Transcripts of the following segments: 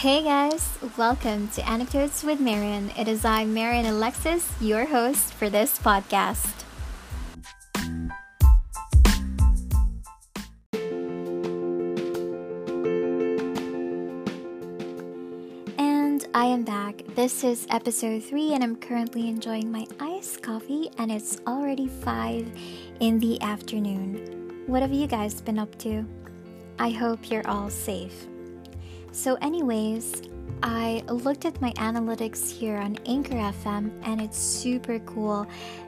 Hey guys, welcome to Anecdotes with Marianne. It is I, Marianne Alexis, your host for this podcast. And I am back. This is episode 3, and I'm currently enjoying my iced coffee, and it's already 5 in the afternoon. What have you guys been up to? I hope you're all safe. So, anyways, I looked at my analytics here on Anchor FM and it's super cool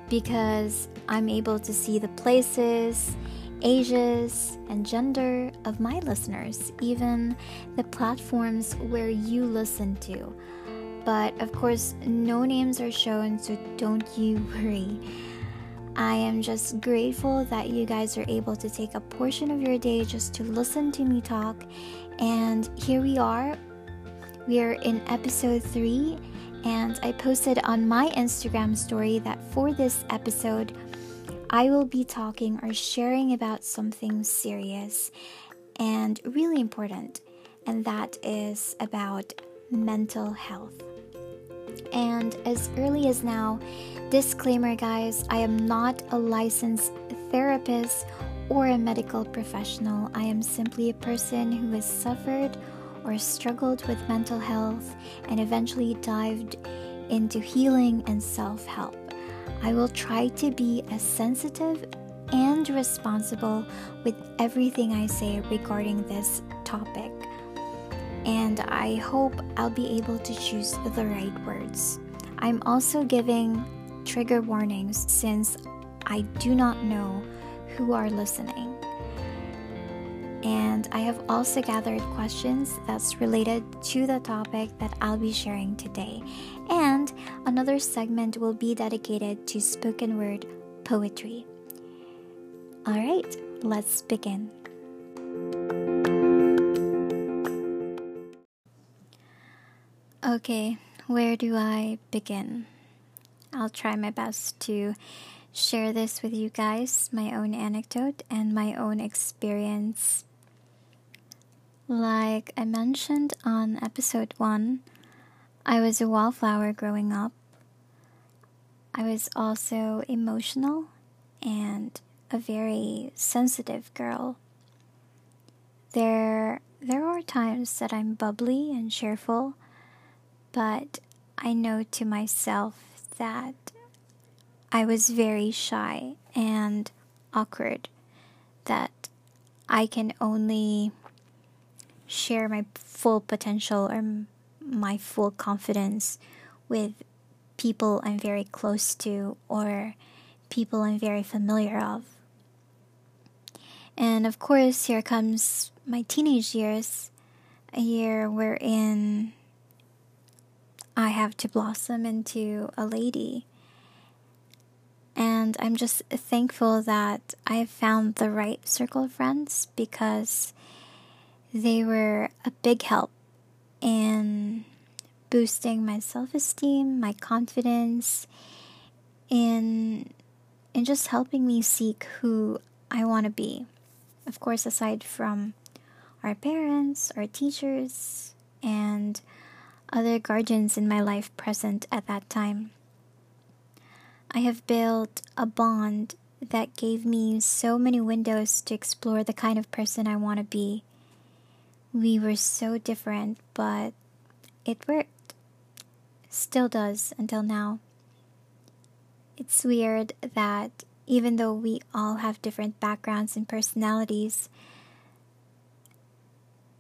because I'm able to see the places, ages, and gender of my listeners, even the platforms where you listen to. But of course, no names are shown, so don't you worry. I am just grateful that you guys are able to take a portion of your day just to listen to me talk and here we are. We are in episode 3, and I posted on my Instagram story that for this episode, I will be talking or sharing about something serious and really important, and that is about mental health. And as early as now, disclaimer guys, I am not a licensed therapist or a medical professional. I am simply a person who has suffered or struggled with mental health and eventually dived into healing and self help. I will try to be as sensitive and responsible with everything I say regarding this topic. And I hope I'll be able to choose the right words. I'm also giving trigger warnings since I do not know who are listening. And I have also gathered questions that's related to the topic that I'll be sharing today. And another segment will be dedicated to spoken word poetry. All right, let's begin. Okay, where do I begin? I'll try my best to share this with you guys, my own anecdote and my own experience. Like I mentioned on episode 1, I was a wallflower growing up. I was also emotional and a very sensitive girl. There there are times that I'm bubbly and cheerful, but I know to myself that I was very shy and awkward that I can only share my full potential or my full confidence with people I'm very close to or people I'm very familiar of. And of course, here comes my teenage years, a year wherein I have to blossom into a lady and I'm just thankful that I found the right circle of friends because they were a big help in boosting my self esteem, my confidence, in, in just helping me seek who I want to be. Of course, aside from our parents, our teachers, and other guardians in my life present at that time. I have built a bond that gave me so many windows to explore the kind of person I want to be. We were so different, but it worked. Still does until now. It's weird that even though we all have different backgrounds and personalities,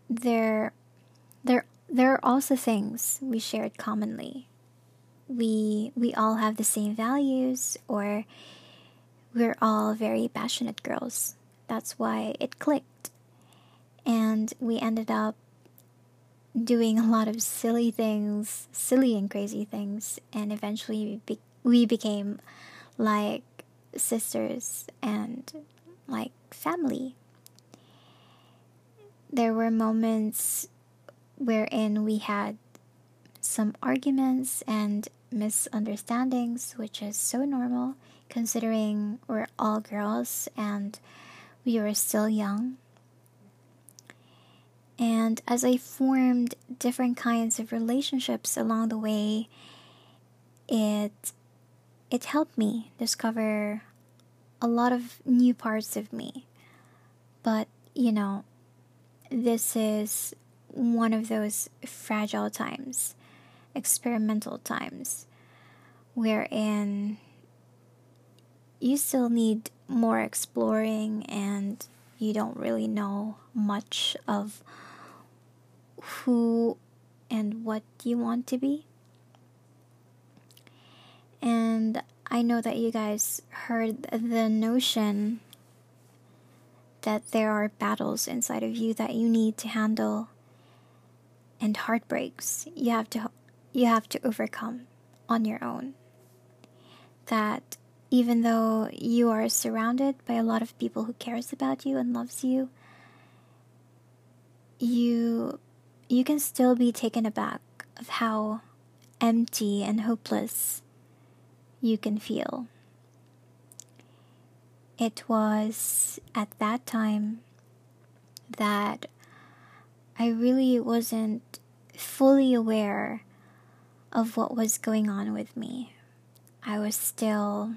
there there there are also things we shared commonly we we all have the same values or we're all very passionate girls. That's why it clicked. And we ended up doing a lot of silly things, silly and crazy things, and eventually we, be- we became like sisters and like family. There were moments wherein we had some arguments and misunderstandings, which is so normal considering we're all girls and we were still young. And as I formed different kinds of relationships along the way, it it helped me discover a lot of new parts of me. But, you know, this is one of those fragile times, experimental times, wherein you still need more exploring and you don't really know much of who and what you want to be. And I know that you guys heard the notion that there are battles inside of you that you need to handle and heartbreaks you have to you have to overcome on your own. That even though you are surrounded by a lot of people who cares about you and loves you, you you can still be taken aback of how empty and hopeless you can feel. It was at that time that I really wasn't fully aware of what was going on with me. I was still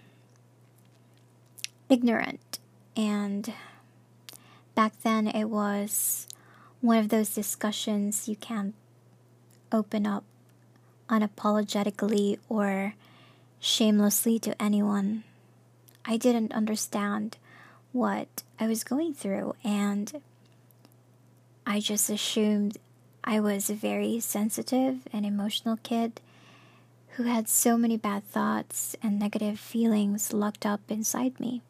ignorant, and back then it was one of those discussions you can't open up unapologetically or shamelessly to anyone. I didn't understand what I was going through, and I just assumed I was a very sensitive and emotional kid who had so many bad thoughts and negative feelings locked up inside me.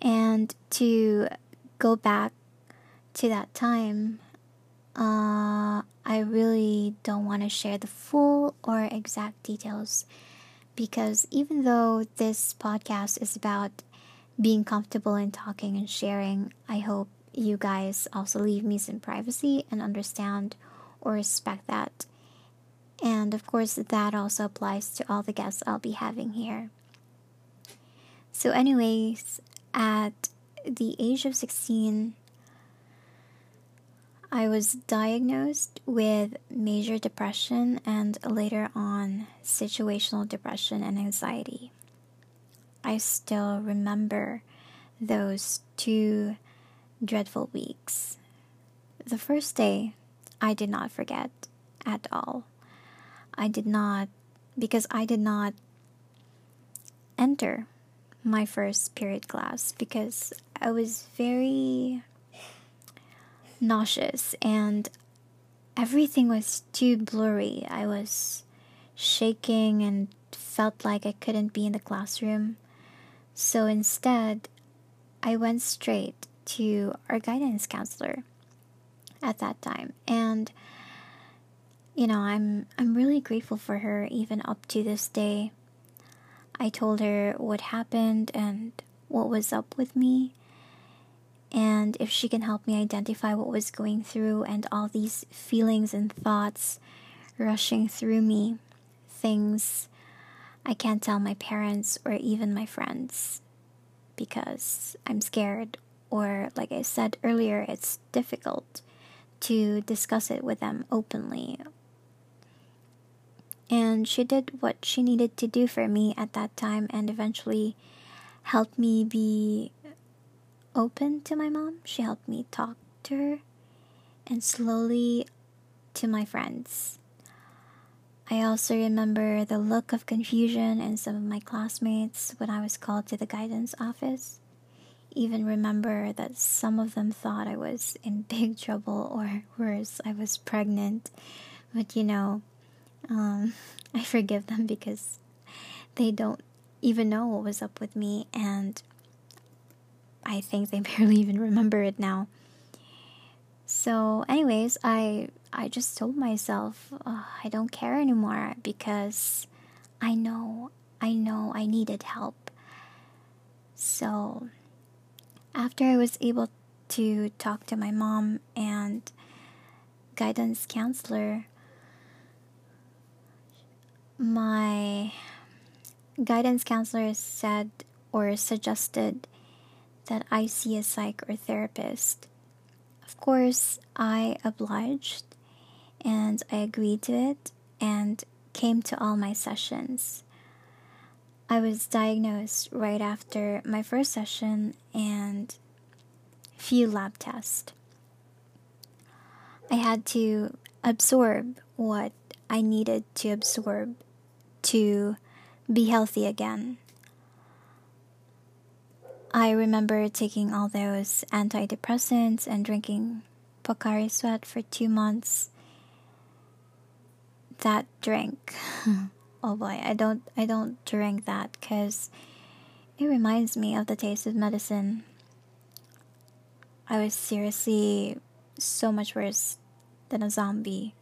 And to go back to that time, uh, I really don't want to share the full or exact details because even though this podcast is about being comfortable in talking and sharing, I hope you guys also leave me some privacy and understand or respect that. And of course, that also applies to all the guests I'll be having here. So, anyways, at the age of 16, I was diagnosed with major depression and later on situational depression and anxiety. I still remember those two dreadful weeks. The first day, I did not forget at all. I did not, because I did not enter my first period class because I was very nauseous and everything was too blurry. I was shaking and felt like I couldn't be in the classroom. So instead, I went straight to our guidance counselor at that time and you know i'm i'm really grateful for her even up to this day i told her what happened and what was up with me and if she can help me identify what was going through and all these feelings and thoughts rushing through me things i can't tell my parents or even my friends because i'm scared or, like I said earlier, it's difficult to discuss it with them openly. And she did what she needed to do for me at that time and eventually helped me be open to my mom. She helped me talk to her and slowly to my friends. I also remember the look of confusion in some of my classmates when I was called to the guidance office even remember that some of them thought I was in big trouble or worse, I was pregnant. But you know, um, I forgive them because they don't even know what was up with me, and I think they barely even remember it now. So, anyways, I I just told myself I don't care anymore because I know I know I needed help. So after I was able to talk to my mom and guidance counselor, my guidance counselor said or suggested that I see a psych or therapist Of course, I obliged and I agreed to it and came to all my sessions. I was diagnosed right after my first session and few lab tests. I had to absorb what I needed to absorb to be healthy again. I remember taking all those antidepressants and drinking Pocari Sweat for two months. That drink, oh boy, I don't, I don't drink that because it reminds me of the taste of medicine. I was seriously so much worse than a zombie,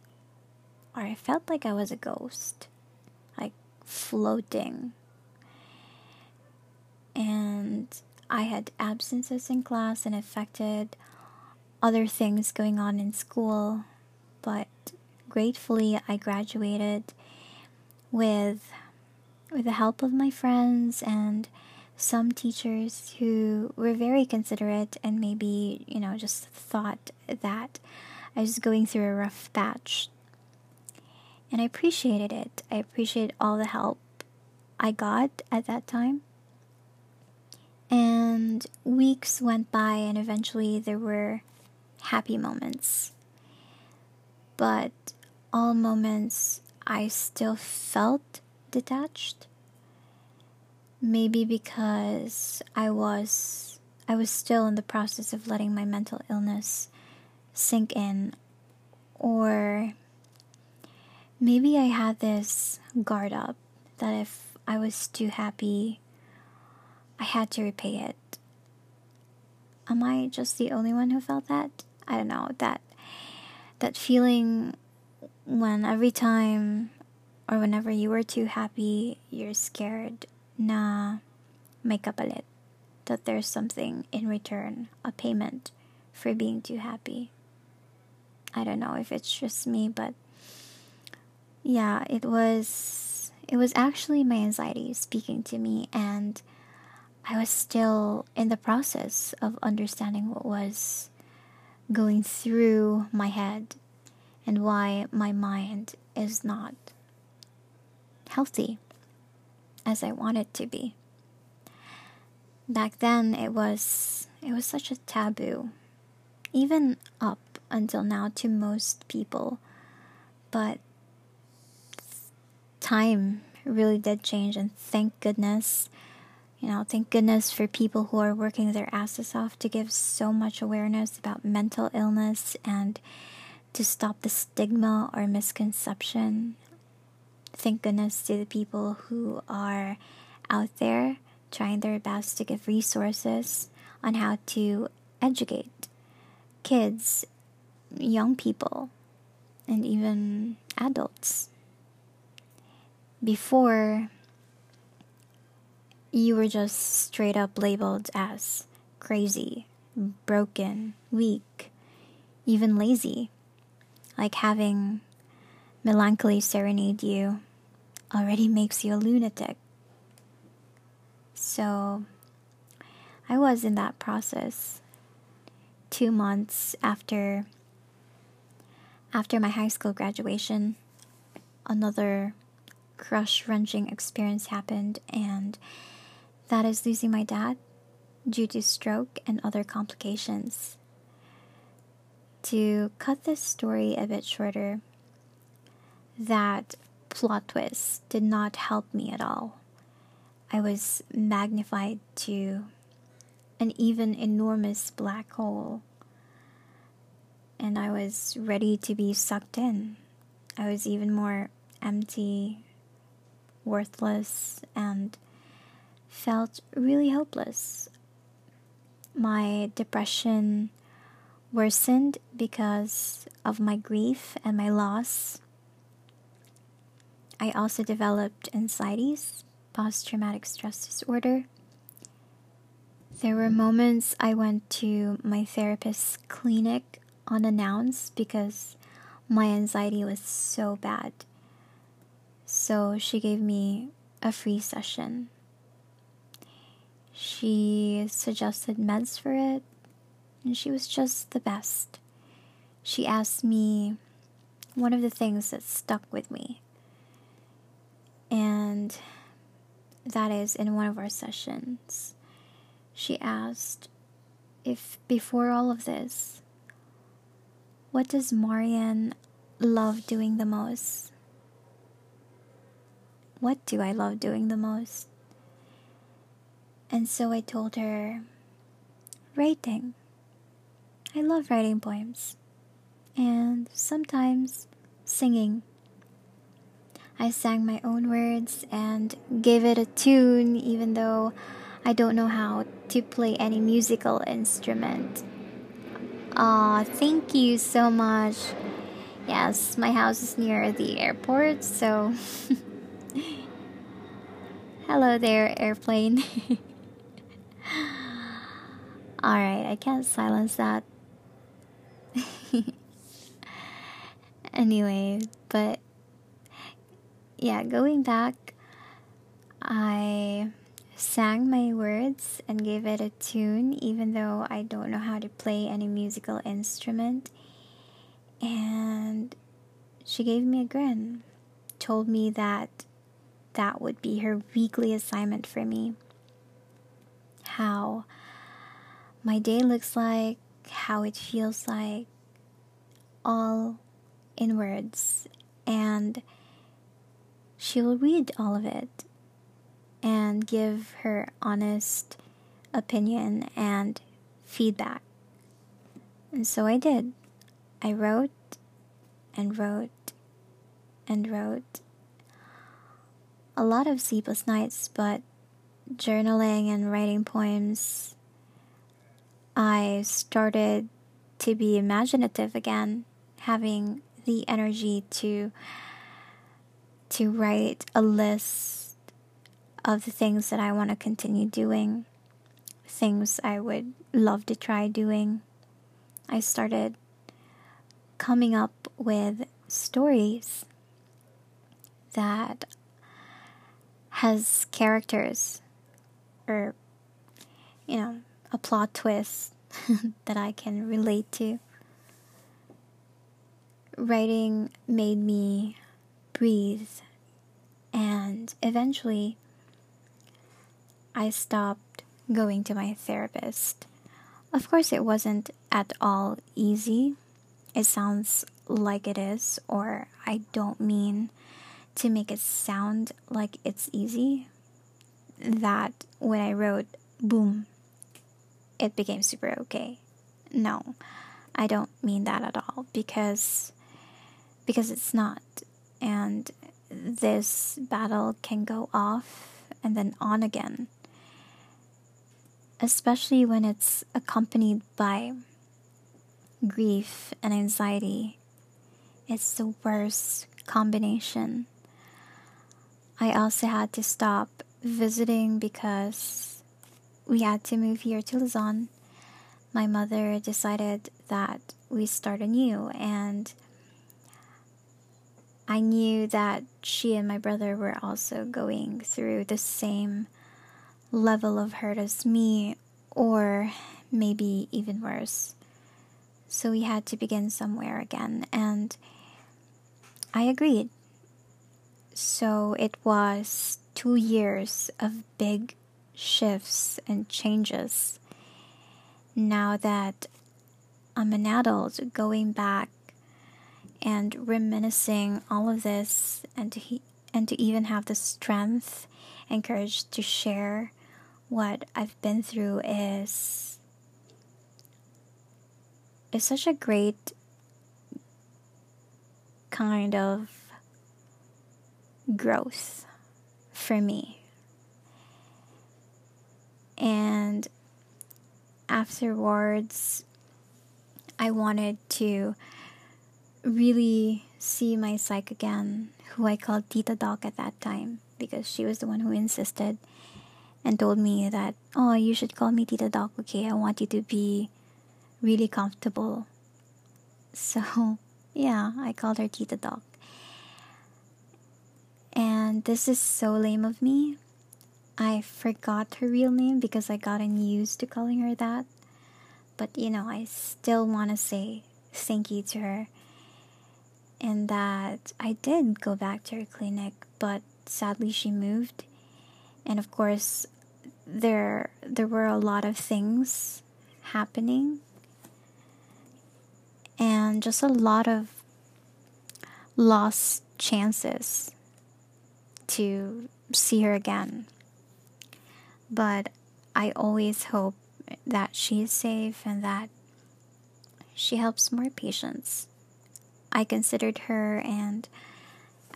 or I felt like I was a ghost, floating. And I had absences in class and affected other things going on in school, but gratefully I graduated with with the help of my friends and some teachers who were very considerate and maybe, you know, just thought that I was going through a rough patch. And I appreciated it. I appreciated all the help I got at that time. And weeks went by, and eventually there were happy moments. But all moments I still felt detached. Maybe because I was I was still in the process of letting my mental illness sink in or maybe I had this guard up that if I was too happy I had to repay it. Am I just the only one who felt that? I don't know, that that feeling when every time or whenever you were too happy, you're scared na make up a lit that there's something in return, a payment for being too happy. I don't know if it's just me, but yeah, it was it was actually my anxiety speaking to me and I was still in the process of understanding what was going through my head and why my mind is not healthy as I want it to be. Back then it was it was such a taboo even up until now to most people but time really did change and thank goodness you know, thank goodness for people who are working their asses off to give so much awareness about mental illness and to stop the stigma or misconception. Thank goodness to the people who are out there trying their best to give resources on how to educate kids, young people, and even adults. Before, you were just straight up labeled as crazy, broken, weak, even lazy. Like having melancholy serenade you already makes you a lunatic. So I was in that process two months after after my high school graduation another crush wrenching experience happened and that is losing my dad due to stroke and other complications. To cut this story a bit shorter, that plot twist did not help me at all. I was magnified to an even enormous black hole, and I was ready to be sucked in. I was even more empty, worthless, and felt really hopeless. My depression worsened because of my grief and my loss. I also developed anxieties, post traumatic stress disorder. There were moments I went to my therapist's clinic unannounced because my anxiety was so bad. So she gave me a free session. She suggested meds for it, and she was just the best. she asked me one of the things that stuck with me. And that is in one of our sessions. She asked if before all of this, what does Marianne love doing the most? What do I love doing the most? And so I told her, writing. I love writing poems. And sometimes singing. I sang my own words and gave it a tune, even though I don't know how to play any musical instrument. Aw, thank you so much. Yes, my house is near the airport, so. Hello there, airplane. Alright, I can't silence that. anyway, but yeah, going back, I sang my words and gave it a tune, even though I don't know how to play any musical instrument. And she gave me a grin, told me that that would be her weekly assignment for me. How my day looks like, how it feels like, all in words. And she will read all of it and give her honest opinion and feedback. And so I did. I wrote and wrote and wrote a lot of sleepless nights, but journaling and writing poems, I started to be imaginative again, having the energy to to write a list of the things that I want to continue doing, things I would love to try doing. I started coming up with stories that has characters or you know a plot twist that I can relate to. Writing made me breathe, and eventually I stopped going to my therapist. Of course, it wasn't at all easy. It sounds like it is, or I don't mean to make it sound like it's easy. That when I wrote boom, it became super okay. No, I don't mean that at all because because it's not and this battle can go off and then on again, especially when it's accompanied by grief and anxiety. It's the worst combination. I also had to stop visiting because we had to move here to Luzon. My mother decided that we start anew, and I knew that she and my brother were also going through the same level of hurt as me, or maybe even worse. So we had to begin somewhere again, and I agreed. So it was two years of big shifts and changes. Now that I'm an adult, going back and reminiscing all of this and to he- and to even have the strength and courage to share what I've been through is is such a great kind of growth for me. And afterwards, I wanted to really see my psych again, who I called Tita Doc at that time, because she was the one who insisted and told me that, oh, you should call me Tita Doc, okay? I want you to be really comfortable. So, yeah, I called her Tita Doc. And this is so lame of me. I forgot her real name because I gotten used to calling her that. But you know, I still want to say thank you to her. And that I did go back to her clinic, but sadly she moved. And of course, there there were a lot of things happening and just a lot of lost chances to see her again. But I always hope that she is safe and that she helps more patients. I considered her and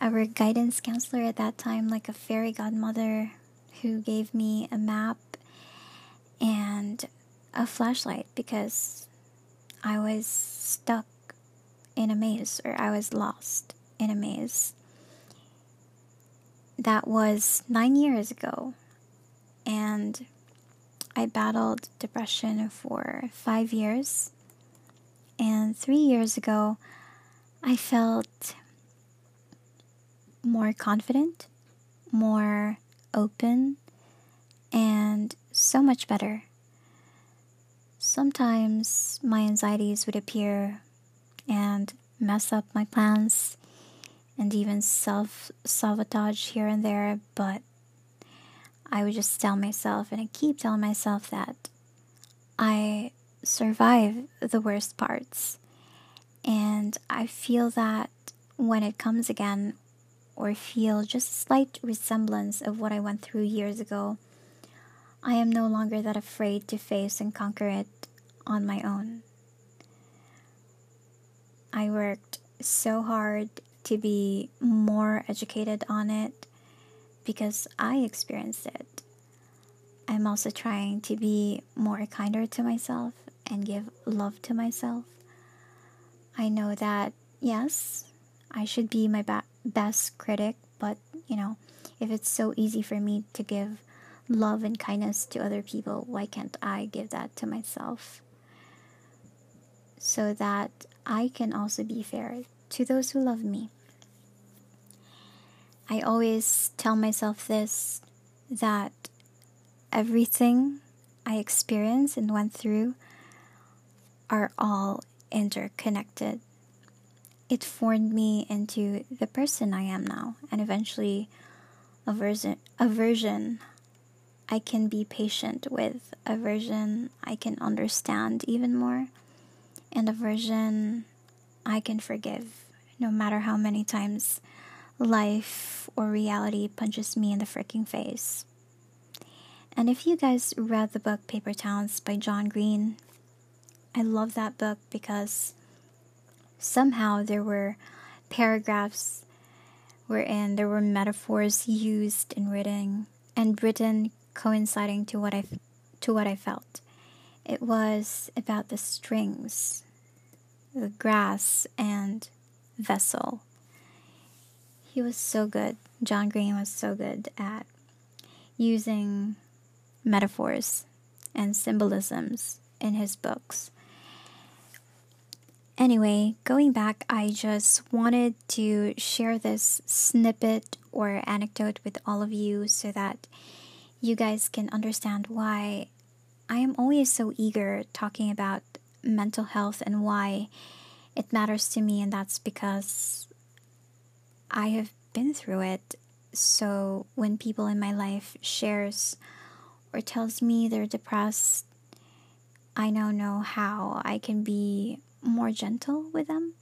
our guidance counselor at that time like a fairy godmother who gave me a map and a flashlight because I was stuck in a maze or I was lost in a maze. That was nine years ago, and I battled depression for five years. And three years ago, I felt more confident, more open, and so much better. Sometimes my anxieties would appear and mess up my plans and even self sabotage here and there, but I would just tell myself, and I keep telling myself that I survive the worst parts. And I feel that when it comes again, or feel just a slight resemblance of what I went through years ago, I am no longer that afraid to face and conquer it on my own. I worked so hard to be more educated on it because I experienced it. I'm also trying to be more kinder to myself and give love to myself. I know that, yes, I should be my ba- best critic, but you know, if it's so easy for me to give love and kindness to other people, why can't I give that to myself? So that I can also be fair to those who love me. I always tell myself this that everything I experienced and went through are all interconnected. It formed me into the person I am now, and eventually, a version, a version I can be patient with, a version I can understand even more, and a version I can forgive no matter how many times life or reality punches me in the freaking face. And if you guys read the book Paper Towns by John Green, I love that book because somehow there were paragraphs wherein there were metaphors used and written and written coinciding to what I to what I felt. It was about the strings, the grass and vessel. He was so good. John Green was so good at using metaphors and symbolisms in his books. Anyway, going back, I just wanted to share this snippet or anecdote with all of you so that you guys can understand why I am always so eager talking about mental health and why it matters to me, and that's because I have been through it. So when people in my life shares or tells me they're depressed, I now know how I can be more gentle with them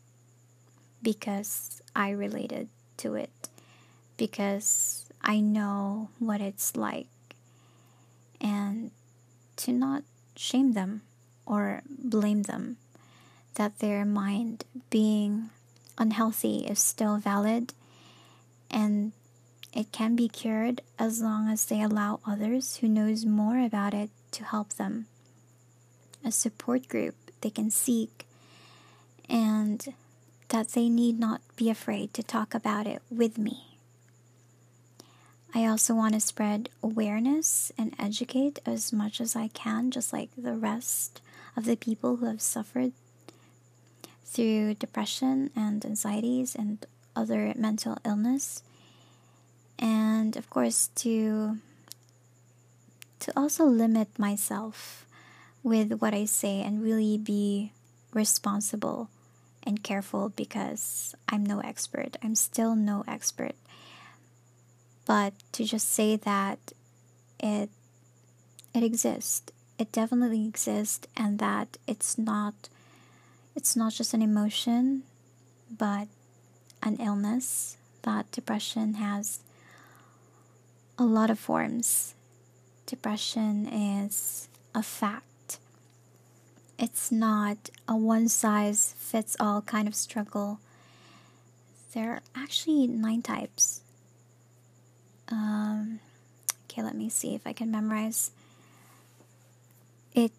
because I related to it, because I know what it's like, and to not shame them or blame them that their mind being unhealthy is still valid and it can be cured as long as they allow others who knows more about it to help them. A support group they can seek and that they need not be afraid to talk about it with me. I also want to spread awareness and educate as much as I can, just like the rest of the people who have suffered through depression and anxieties and other mental illness and of course to to also limit myself with what I say and really be responsible and careful because I'm no expert. I'm still no expert. But to just say that it it exists, it definitely exists and that it's not it's not just an emotion but an illness that depression has a lot of forms. Depression is a fact. It's not a one size fits all kind of struggle. There are actually nine types. Um, okay, let me see if I can memorize. It,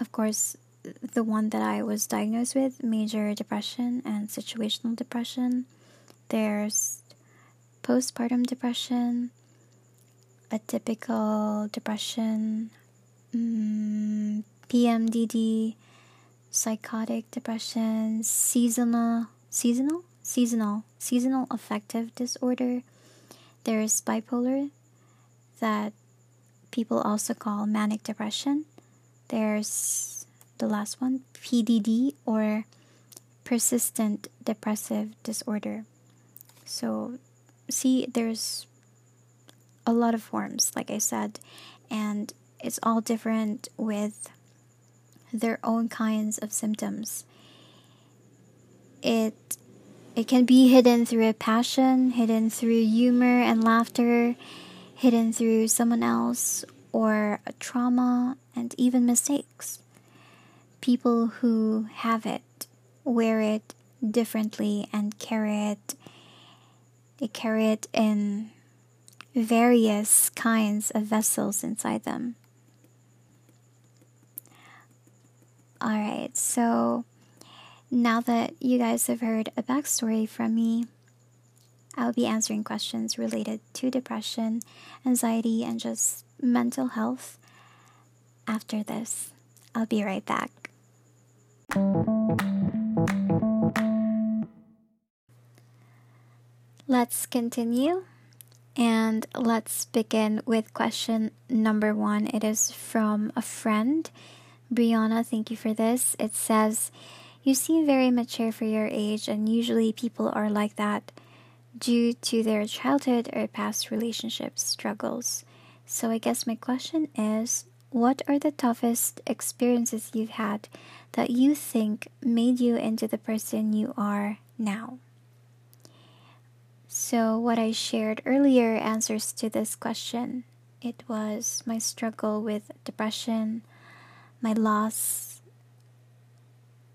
of course, the one that I was diagnosed with major depression and situational depression. There's postpartum depression, atypical depression, mm, PMDD, psychotic depression, seasonal, seasonal, seasonal, seasonal affective disorder. There is bipolar that people also call manic depression. There's the last one, PDD or persistent depressive disorder. So see there's a lot of forms like i said and it's all different with their own kinds of symptoms it it can be hidden through a passion hidden through humor and laughter hidden through someone else or a trauma and even mistakes people who have it wear it differently and carry it they carry it in various kinds of vessels inside them. Alright, so now that you guys have heard a backstory from me, I'll be answering questions related to depression, anxiety, and just mental health after this. I'll be right back. Let's continue and let's begin with question number one. It is from a friend. Brianna, thank you for this. It says, You seem very mature for your age, and usually people are like that due to their childhood or past relationship struggles. So, I guess my question is what are the toughest experiences you've had that you think made you into the person you are now? So, what I shared earlier answers to this question. It was my struggle with depression, my loss,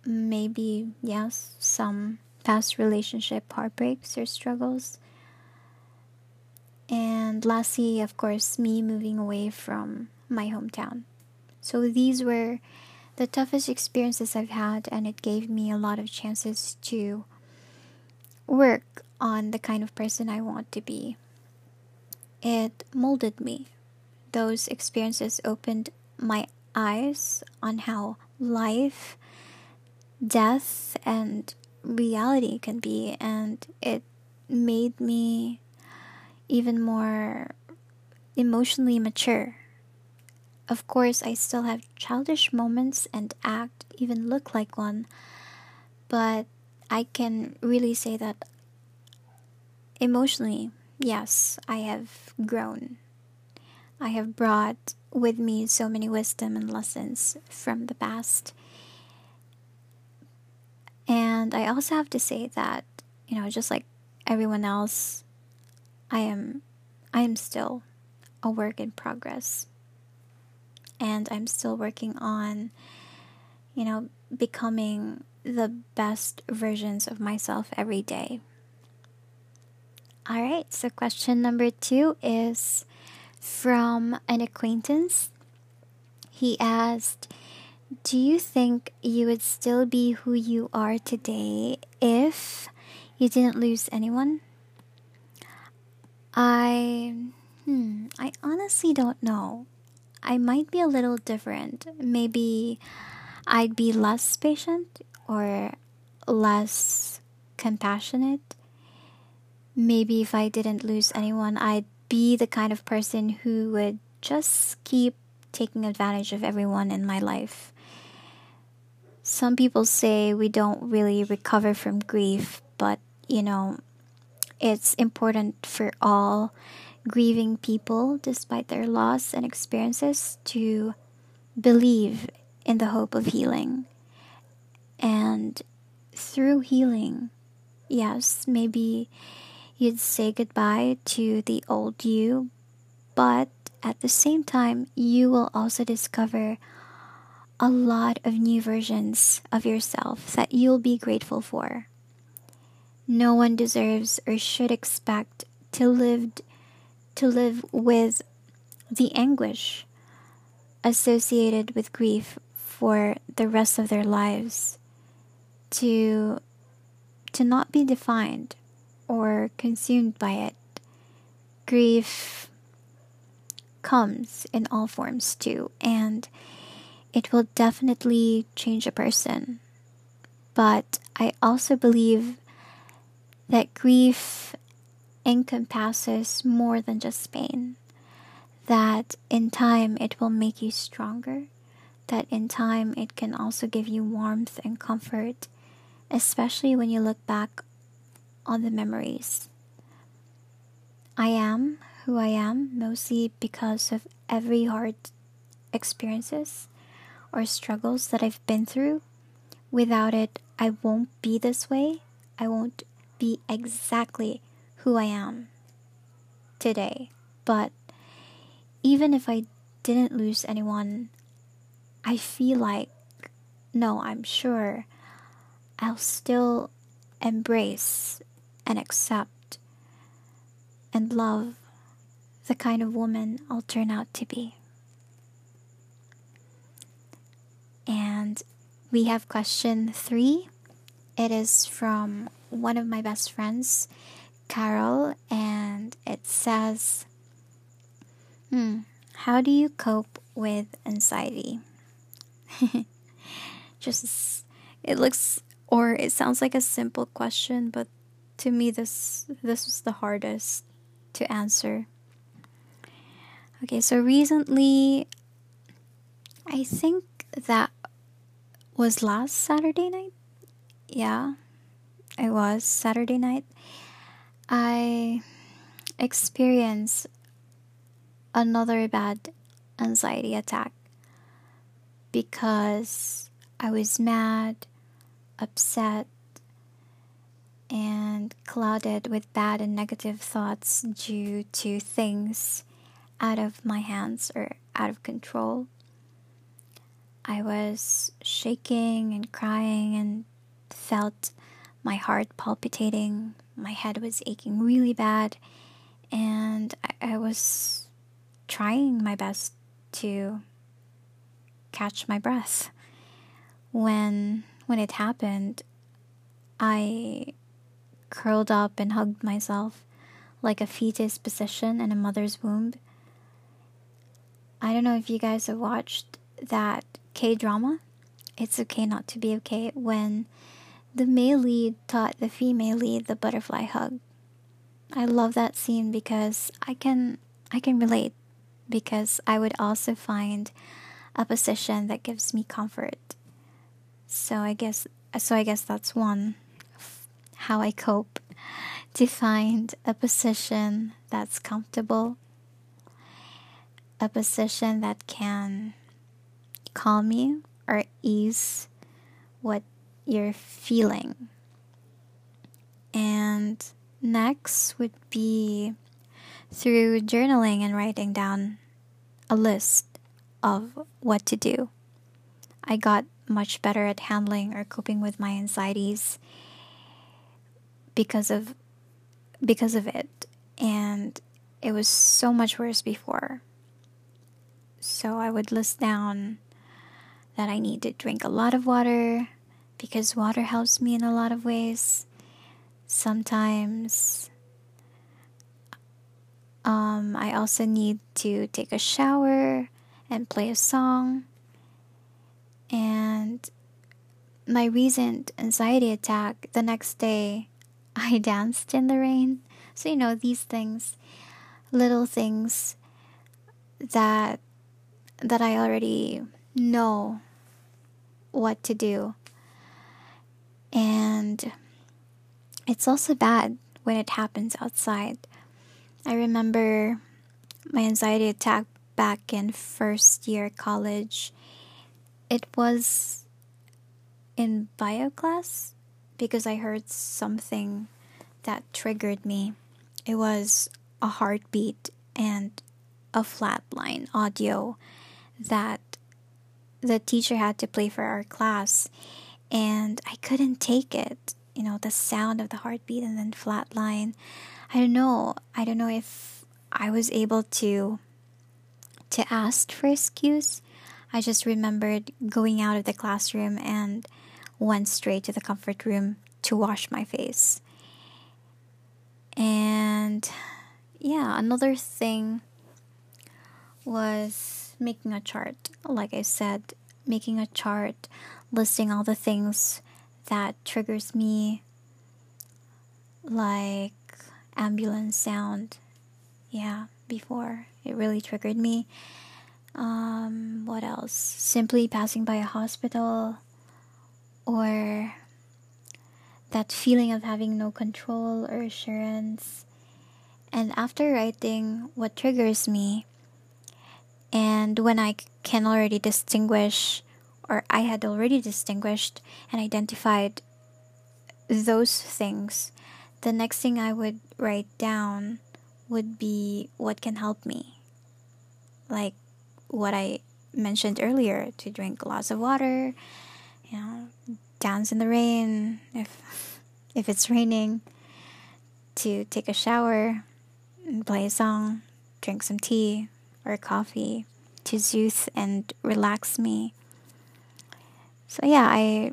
maybe, yes, some past relationship heartbreaks or struggles. And lastly, of course, me moving away from my hometown. So, these were the toughest experiences I've had, and it gave me a lot of chances to work on the kind of person I want to be. It molded me. Those experiences opened my eyes on how life, death, and reality can be, and it made me even more emotionally mature. Of course, I still have childish moments and act, even look like one, but I can really say that Emotionally, yes, I have grown. I have brought with me so many wisdom and lessons from the past. And I also have to say that, you know, just like everyone else, I am I am still a work in progress. And I'm still working on, you know, becoming the best versions of myself every day. All right, so question number two is from an acquaintance. He asked, Do you think you would still be who you are today if you didn't lose anyone? I hmm, I honestly don't know. I might be a little different. Maybe I'd be less patient or less compassionate maybe if I didn't lose anyone, I'd be the kind of person who would just keep taking advantage of everyone in my life. Some people say we don't really recover from grief, but you know, it's important for all grieving people, despite their loss and experiences, to believe in the hope of healing. And through healing, yes, maybe you'd say goodbye to the old you, but at the same time, you will also discover a lot of new versions of yourself that you'll be grateful for. No one deserves or should expect to live to live with the anguish associated with grief for the rest of their lives to to not be defined or consumed by it grief comes in all forms too and it will definitely change a person. But i also believe that grief encompasses more than just pain. That in time it will make you stronger, that in time it can also give you warmth and comfort, especially when you look back on the memories. I am who I am mostly because of every hard experiences or struggles that I've been through. Without it, I won't be this way. I won't be exactly who I am today. But even if I didn't lose anyone, I feel like, no, I'm sure I'll still embrace and accept and love the kind of woman I'll turn out to be. And we have question three. It is from one of my best friends, Carol, and it says, Hmm. How do you cope with anxiety? Just it looks or it sounds like a simple question, but to me this this was the hardest to answer. Okay, so recently I think that was last Saturday night. Yeah, it was Saturday night. I experienced another bad anxiety attack because I was mad, upset, and clouded with bad and negative thoughts due to things out of my hands or out of control. I was shaking and crying and felt my heart palpitating. My head was aching really bad, and I, I was trying my best to catch my breath. When when it happened, I curled up and hugged myself like a fetus position in a mother's womb. I don't know if you guys have watched that K drama. It's okay not to be okay when the male lead taught the female lead the butterfly hug. I love that scene because I can I can relate because I would also find a position that gives me comfort. So I guess so I guess that's one how I cope to find a position that's comfortable, a position that can calm you or ease what you're feeling. And next would be through journaling and writing down a list of what to do. I got much better at handling or coping with my anxieties because of because of it and it was so much worse before. So I would list down that I need to drink a lot of water because water helps me in a lot of ways. Sometimes um, I also need to take a shower and play a song. And my recent anxiety attack, the next day, I danced in the rain. So, you know, these things, little things that that I already know what to do And it's also bad when it happens outside. I remember my anxiety attack back in first year college. It was in bio class because I heard something that triggered me. It was a heartbeat and a flatline audio that the teacher had to play for our class and I couldn't take it. You know, the sound of the heartbeat and then flatline. I don't know. I don't know if I was able to to ask for excuse. I just remembered going out of the classroom and went straight to the comfort room to wash my face. And yeah, another thing was making a chart. Like I said, making a chart listing all the things that triggers me like ambulance sound. Yeah before it really triggered me. Um what else? Simply passing by a hospital or that feeling of having no control or assurance. And after writing what triggers me and when i can already distinguish or I had already distinguished and identified those things, the next thing I would write down would be what can help me. Like what I mentioned earlier to drink lots of water, you know, dance in the rain if if it's raining, to take a shower, and play a song, drink some tea or coffee to soothe and relax me so yeah, I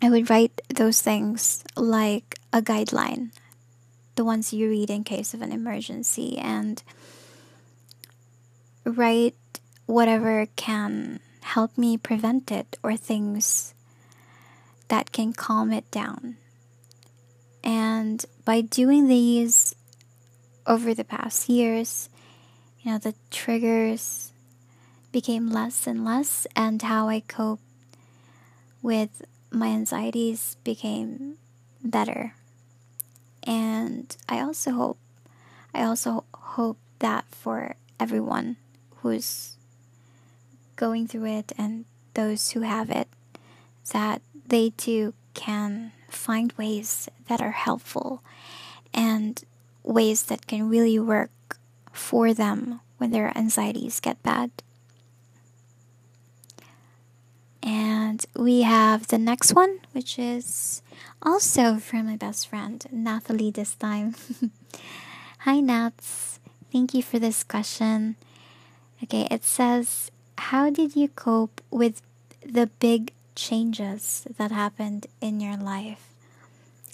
I would write those things like a guideline, the ones you read in case of an emergency, and write whatever can help me prevent it or things that can calm it down. And by doing these over the past years, you know, the triggers became less and less, and how I cope with my anxieties became better. And I also hope I also hope that for everyone who's going through it and those who have it that they too can find ways that are helpful and ways that can really work for them when their anxieties get bad. And we have the next one, which is also from my best friend, Nathalie, this time. Hi, Nats. Thank you for this question. Okay, it says, How did you cope with the big changes that happened in your life?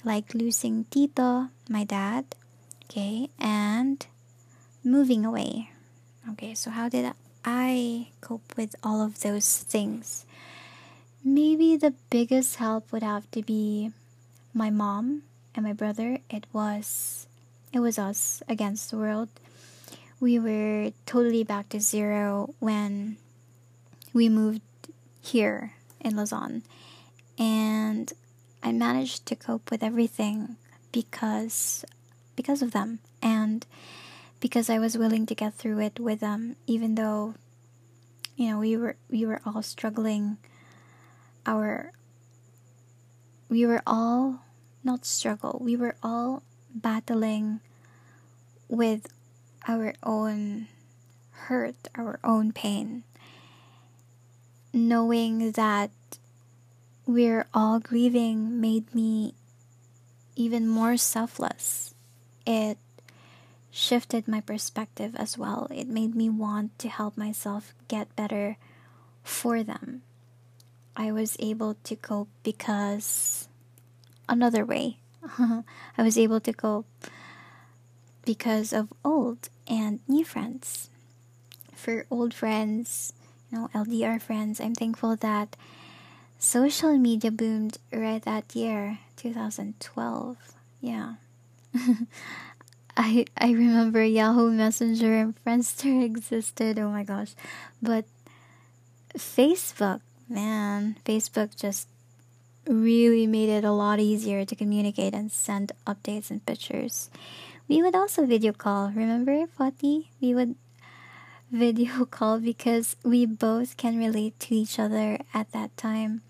Like losing Tito, my dad, okay, and moving away. Okay, so how did I cope with all of those things? Maybe the biggest help would have to be my mom and my brother. It was it was us against the world. We were totally back to zero when we moved here in Luzon. And I managed to cope with everything because because of them and because I was willing to get through it with them even though you know we were we were all struggling our we were all not struggle we were all battling with our own hurt our own pain knowing that we're all grieving made me even more selfless. It shifted my perspective as well it made me want to help myself get better for them I was able to cope because another way. I was able to cope because of old and new friends. For old friends, you know, LDR friends, I'm thankful that social media boomed right that year, 2012. Yeah. I I remember Yahoo Messenger and Friendster existed. Oh my gosh. But Facebook man, Facebook just really made it a lot easier to communicate and send updates and pictures. We would also video call. Remember, Fati? We would video call because we both can relate to each other at that time.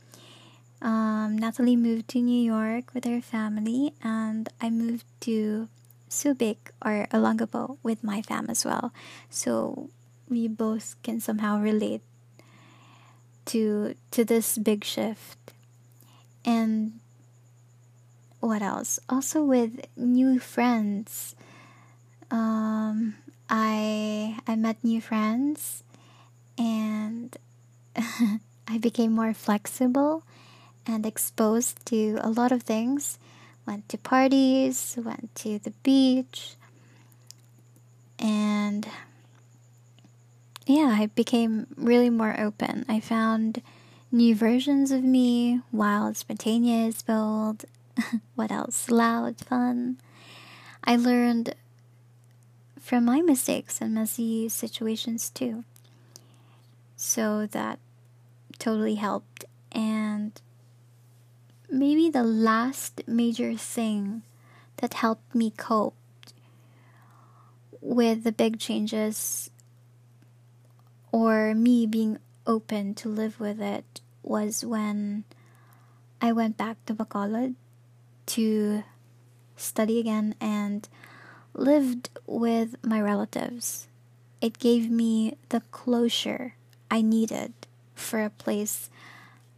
Um, Nathalie moved to New York with her family, and I moved to Subic or Olongapo with my fam as well. So we both can somehow relate to to this big shift. And what else? Also with new friends. Um, I I met new friends and I became more flexible and exposed to a lot of things. Went to parties, went to the beach, and yeah, I became really more open. I found new versions of me, wild, spontaneous, bold. what else? Loud, fun. I learned from my mistakes and messy situations too. So that totally helped. And maybe the last major thing that helped me cope with the big changes or me being open to live with it was when I went back to Bacolod to study again and lived with my relatives. It gave me the closure I needed for a place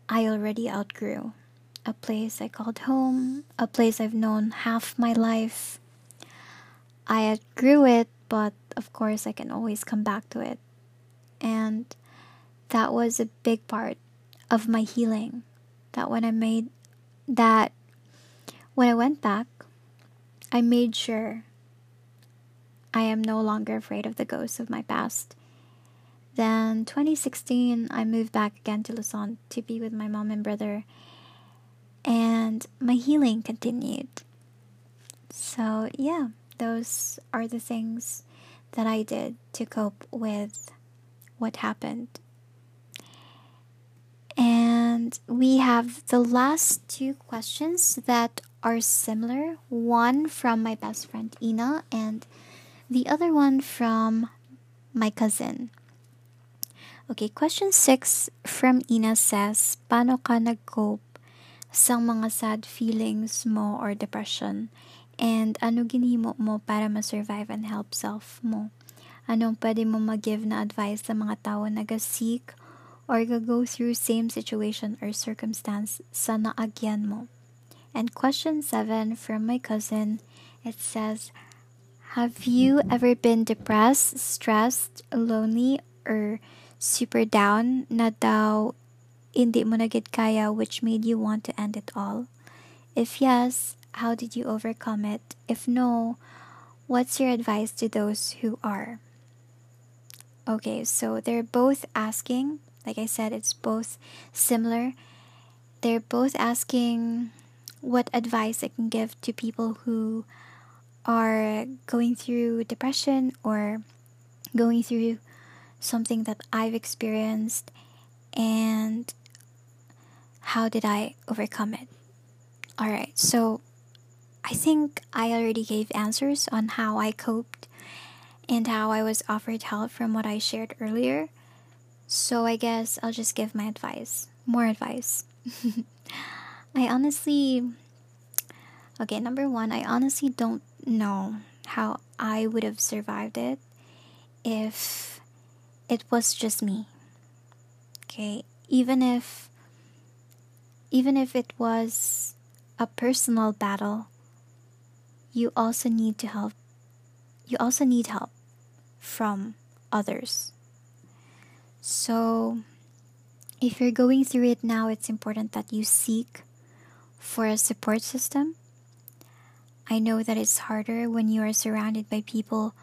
I already outgrew. A place I called home, a place I've known half my life. I outgrew it, but of course, I can always come back to it. And that was a big part of my healing. That when I made that, when I went back, I made sure I am no longer afraid of the ghosts of my past. Then 2016, I moved back again to Luzon to be with my mom and brother, and my healing continued. So, yeah, those are the things that I did to cope with what happened. And we have the last two questions that are similar one from my best friend Ina, and the other one from my cousin. Okay, question 6 from Ina says, Paano ka nag-cope sa mga sad feelings mo or depression? And ano ginhimo mo para ma-survive and help self mo? Anong pwede mo mag-give na advice sa mga tao na ga-seek or ga-go through same situation or circumstance sa naagyan mo? And question 7 from my cousin, it says, have you ever been depressed, stressed, lonely, or super down na daw hindi mo na kaya which made you want to end it all? If yes, how did you overcome it? If no, what's your advice to those who are? Okay, so they're both asking, like I said, it's both similar. They're both asking what advice I can give to people who are going through depression or going through something that I've experienced and how did I overcome it? All right, so I think I already gave answers on how I coped and how I was offered help from what I shared earlier. So I guess I'll just give my advice, more advice. I honestly, okay, number one, I honestly don't know how I would have survived it if it was just me. Okay, even if even if it was a personal battle, you also need to help you also need help from others. So if you're going through it now, it's important that you seek for a support system I know that it's harder when you are surrounded by people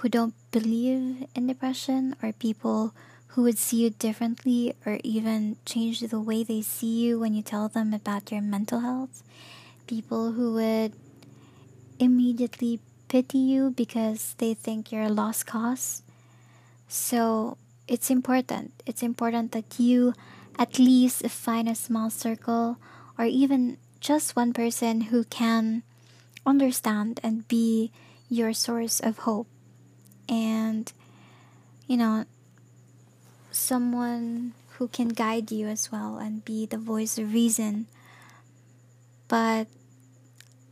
who don't believe in depression or people who would see you differently or even change the way they see you when you tell them about your mental health. People who would immediately pity you because they think you're a lost cause. So it's important. It's important that you at least find a small circle or even just one person who can understand and be your source of hope. And, you know, someone who can guide you as well and be the voice of reason. But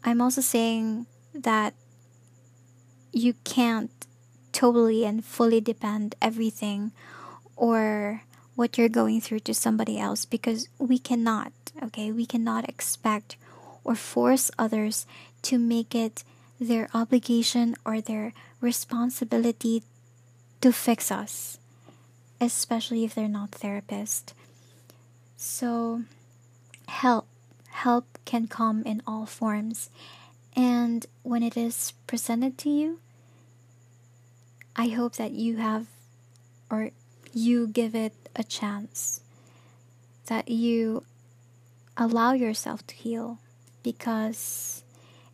I'm also saying that you can't totally and fully depend everything or what you're going through to somebody else because we cannot, okay? We cannot expect or force others to make it their obligation or their responsibility to fix us, especially if they're not therapists. So, help help can come in all forms, and when it is presented to you, I hope that you have or you give it a chance, that you allow yourself to heal because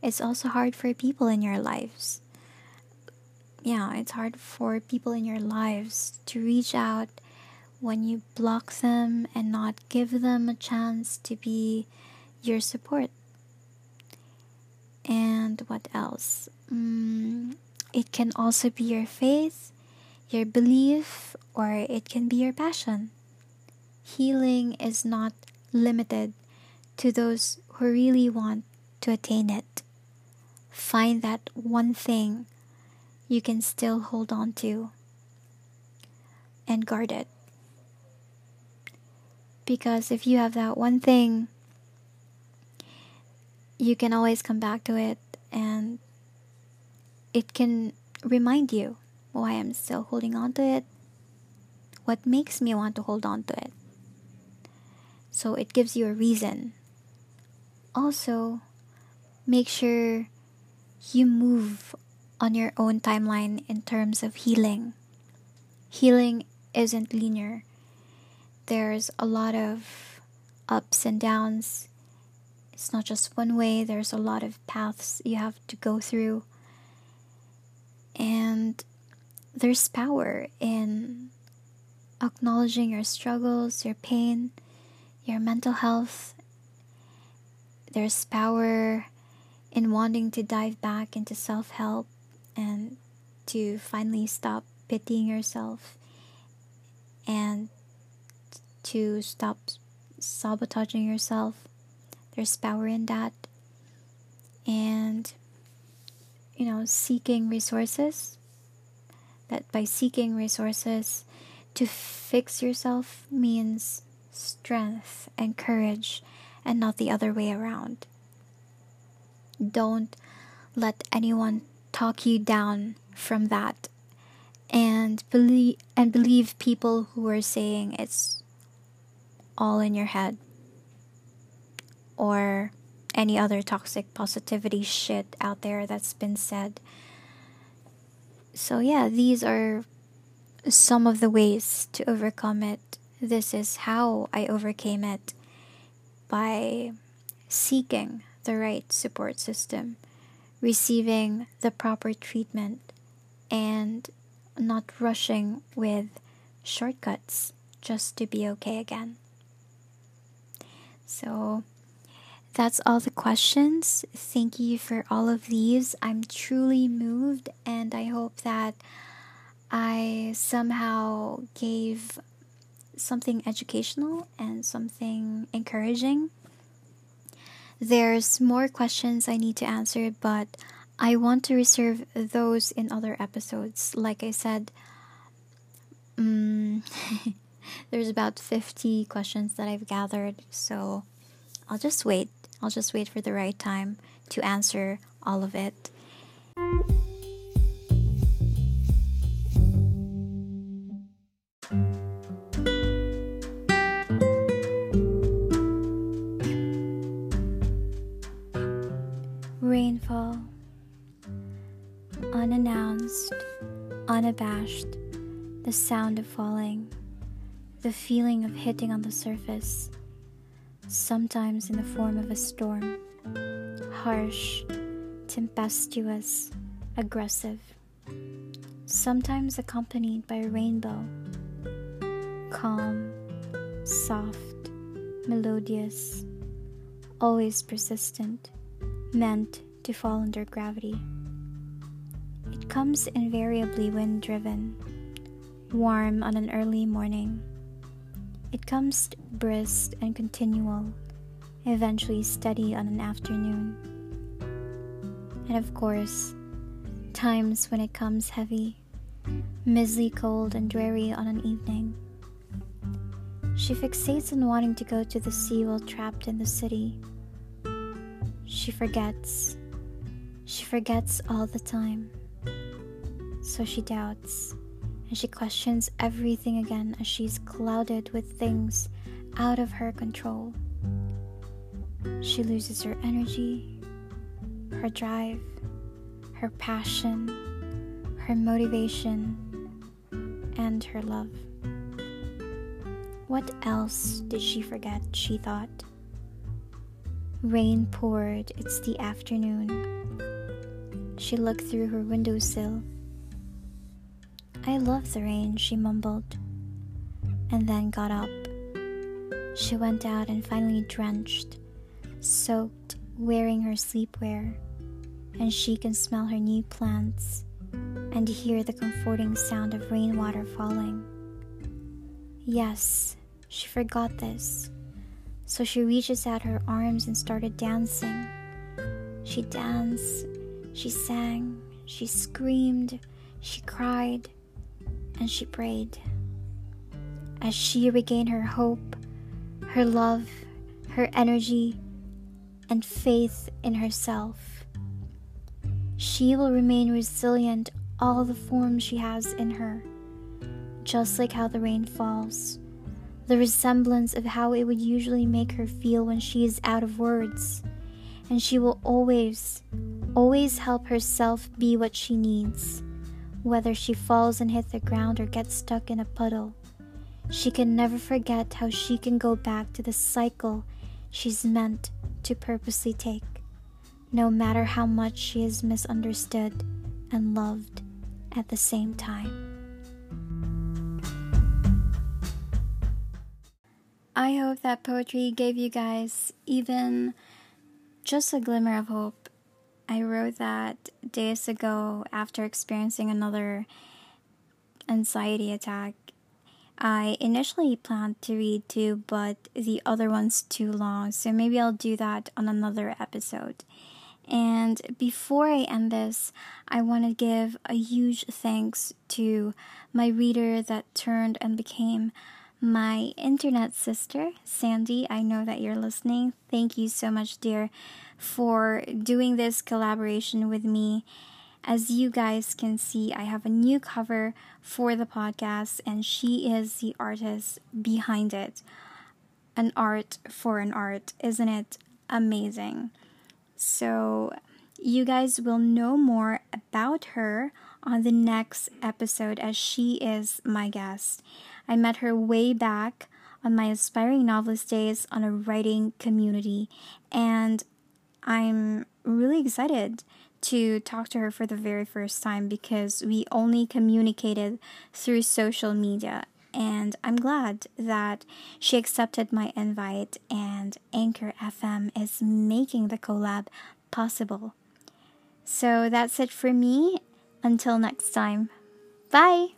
it's also hard for people in your lives. Yeah, it's hard for people in your lives to reach out when you block them and not give them a chance to be your support. And what else? Mm, it can also be your faith, your belief, or it can be your passion. Healing is not limited to those who really want to attain it. Find that one thing you can still hold on to and guard it. Because if you have that one thing, you can always come back to it and it can remind you why I'm still holding on to it, what makes me want to hold on to it. So it gives you a reason. Also, make sure you move on your own timeline in terms of healing. Healing isn't linear, there's a lot of ups and downs. It's not just one way, there's a lot of paths you have to go through. And there's power in acknowledging your struggles, your pain, your mental health. There's power in wanting to dive back into self help and to finally stop pitying yourself and to stop sabotaging yourself. There's power in that. And, you know, seeking resources. That by seeking resources to fix yourself means strength and courage and not the other way around. Don't let anyone talk you down from that and believe and believe people who are saying it's all in your head or any other toxic positivity shit out there that's been said. So yeah, these are some of the ways to overcome it. This is how I overcame it by seeking the right support system, receiving the proper treatment, and not rushing with shortcuts just to be okay again. So that's all the questions. Thank you for all of these. I'm truly moved, and I hope that I somehow gave something educational and something encouraging there's more questions I need to answer, but I want to reserve those in other episodes. Like I said, um, there's about 50 questions that I've gathered, so I'll just wait. I'll just wait for the right time to answer all of it. The sound of falling, the feeling of hitting on the surface, sometimes in the form of a storm, harsh, tempestuous, aggressive, sometimes accompanied by a rainbow, calm, soft, melodious, always persistent, meant to fall under gravity. It comes invariably when driven, warm on an early morning. It comes brisk and continual, eventually steady on an afternoon. And of course, times when it comes heavy, misty cold and dreary on an evening. She fixates on wanting to go to the sea while trapped in the city. She forgets. She forgets all the time. So she doubts, and she questions everything again as she's clouded with things out of her control. She loses her energy, her drive, her passion, her motivation, and her love. What else did she forget? She thought. Rain poured, it's the afternoon. She looked through her windowsill. I love the rain, she mumbled, and then got up. She went out and finally drenched, soaked, wearing her sleepwear, and she can smell her new plants and hear the comforting sound of rainwater falling. Yes, she forgot this. So she reaches out her arms and started dancing. She danced, she sang, she screamed, she cried, and she prayed. As she regained her hope, her love, her energy, and faith in herself, she will remain resilient all the forms she has in her, just like how the rain falls the resemblance of how it would usually make her feel when she is out of words. And she will always, always help herself be what she needs. Whether she falls and hits the ground or gets stuck in a puddle, she can never forget how she can go back to the cycle she's meant to purposely take, no matter how much she is misunderstood and loved at the same time. I hope that poetry gave you guys even just a glimmer of hope. I wrote that days ago after experiencing another anxiety attack. I initially planned to read two, but the other one's too long, so maybe I'll do that on another episode. And before I end this, I want to give a huge thanks to my reader that turned and became my internet sister, Sandy. I know that you're listening. Thank you so much, dear, for doing this collaboration with me. As you guys can see, I have a new cover for the podcast, and she is the artist behind it. An art for an art, isn't it amazing? So, you guys will know more about her on the next episode as she is my guest. I met her way back on my aspiring novelist days on a writing community, and I'm really excited to talk to her for the very first time because we only communicated through social media. And I'm glad that she accepted my invite, and Anchor FM is making the collab possible. So that's it for me. Until next time, bye.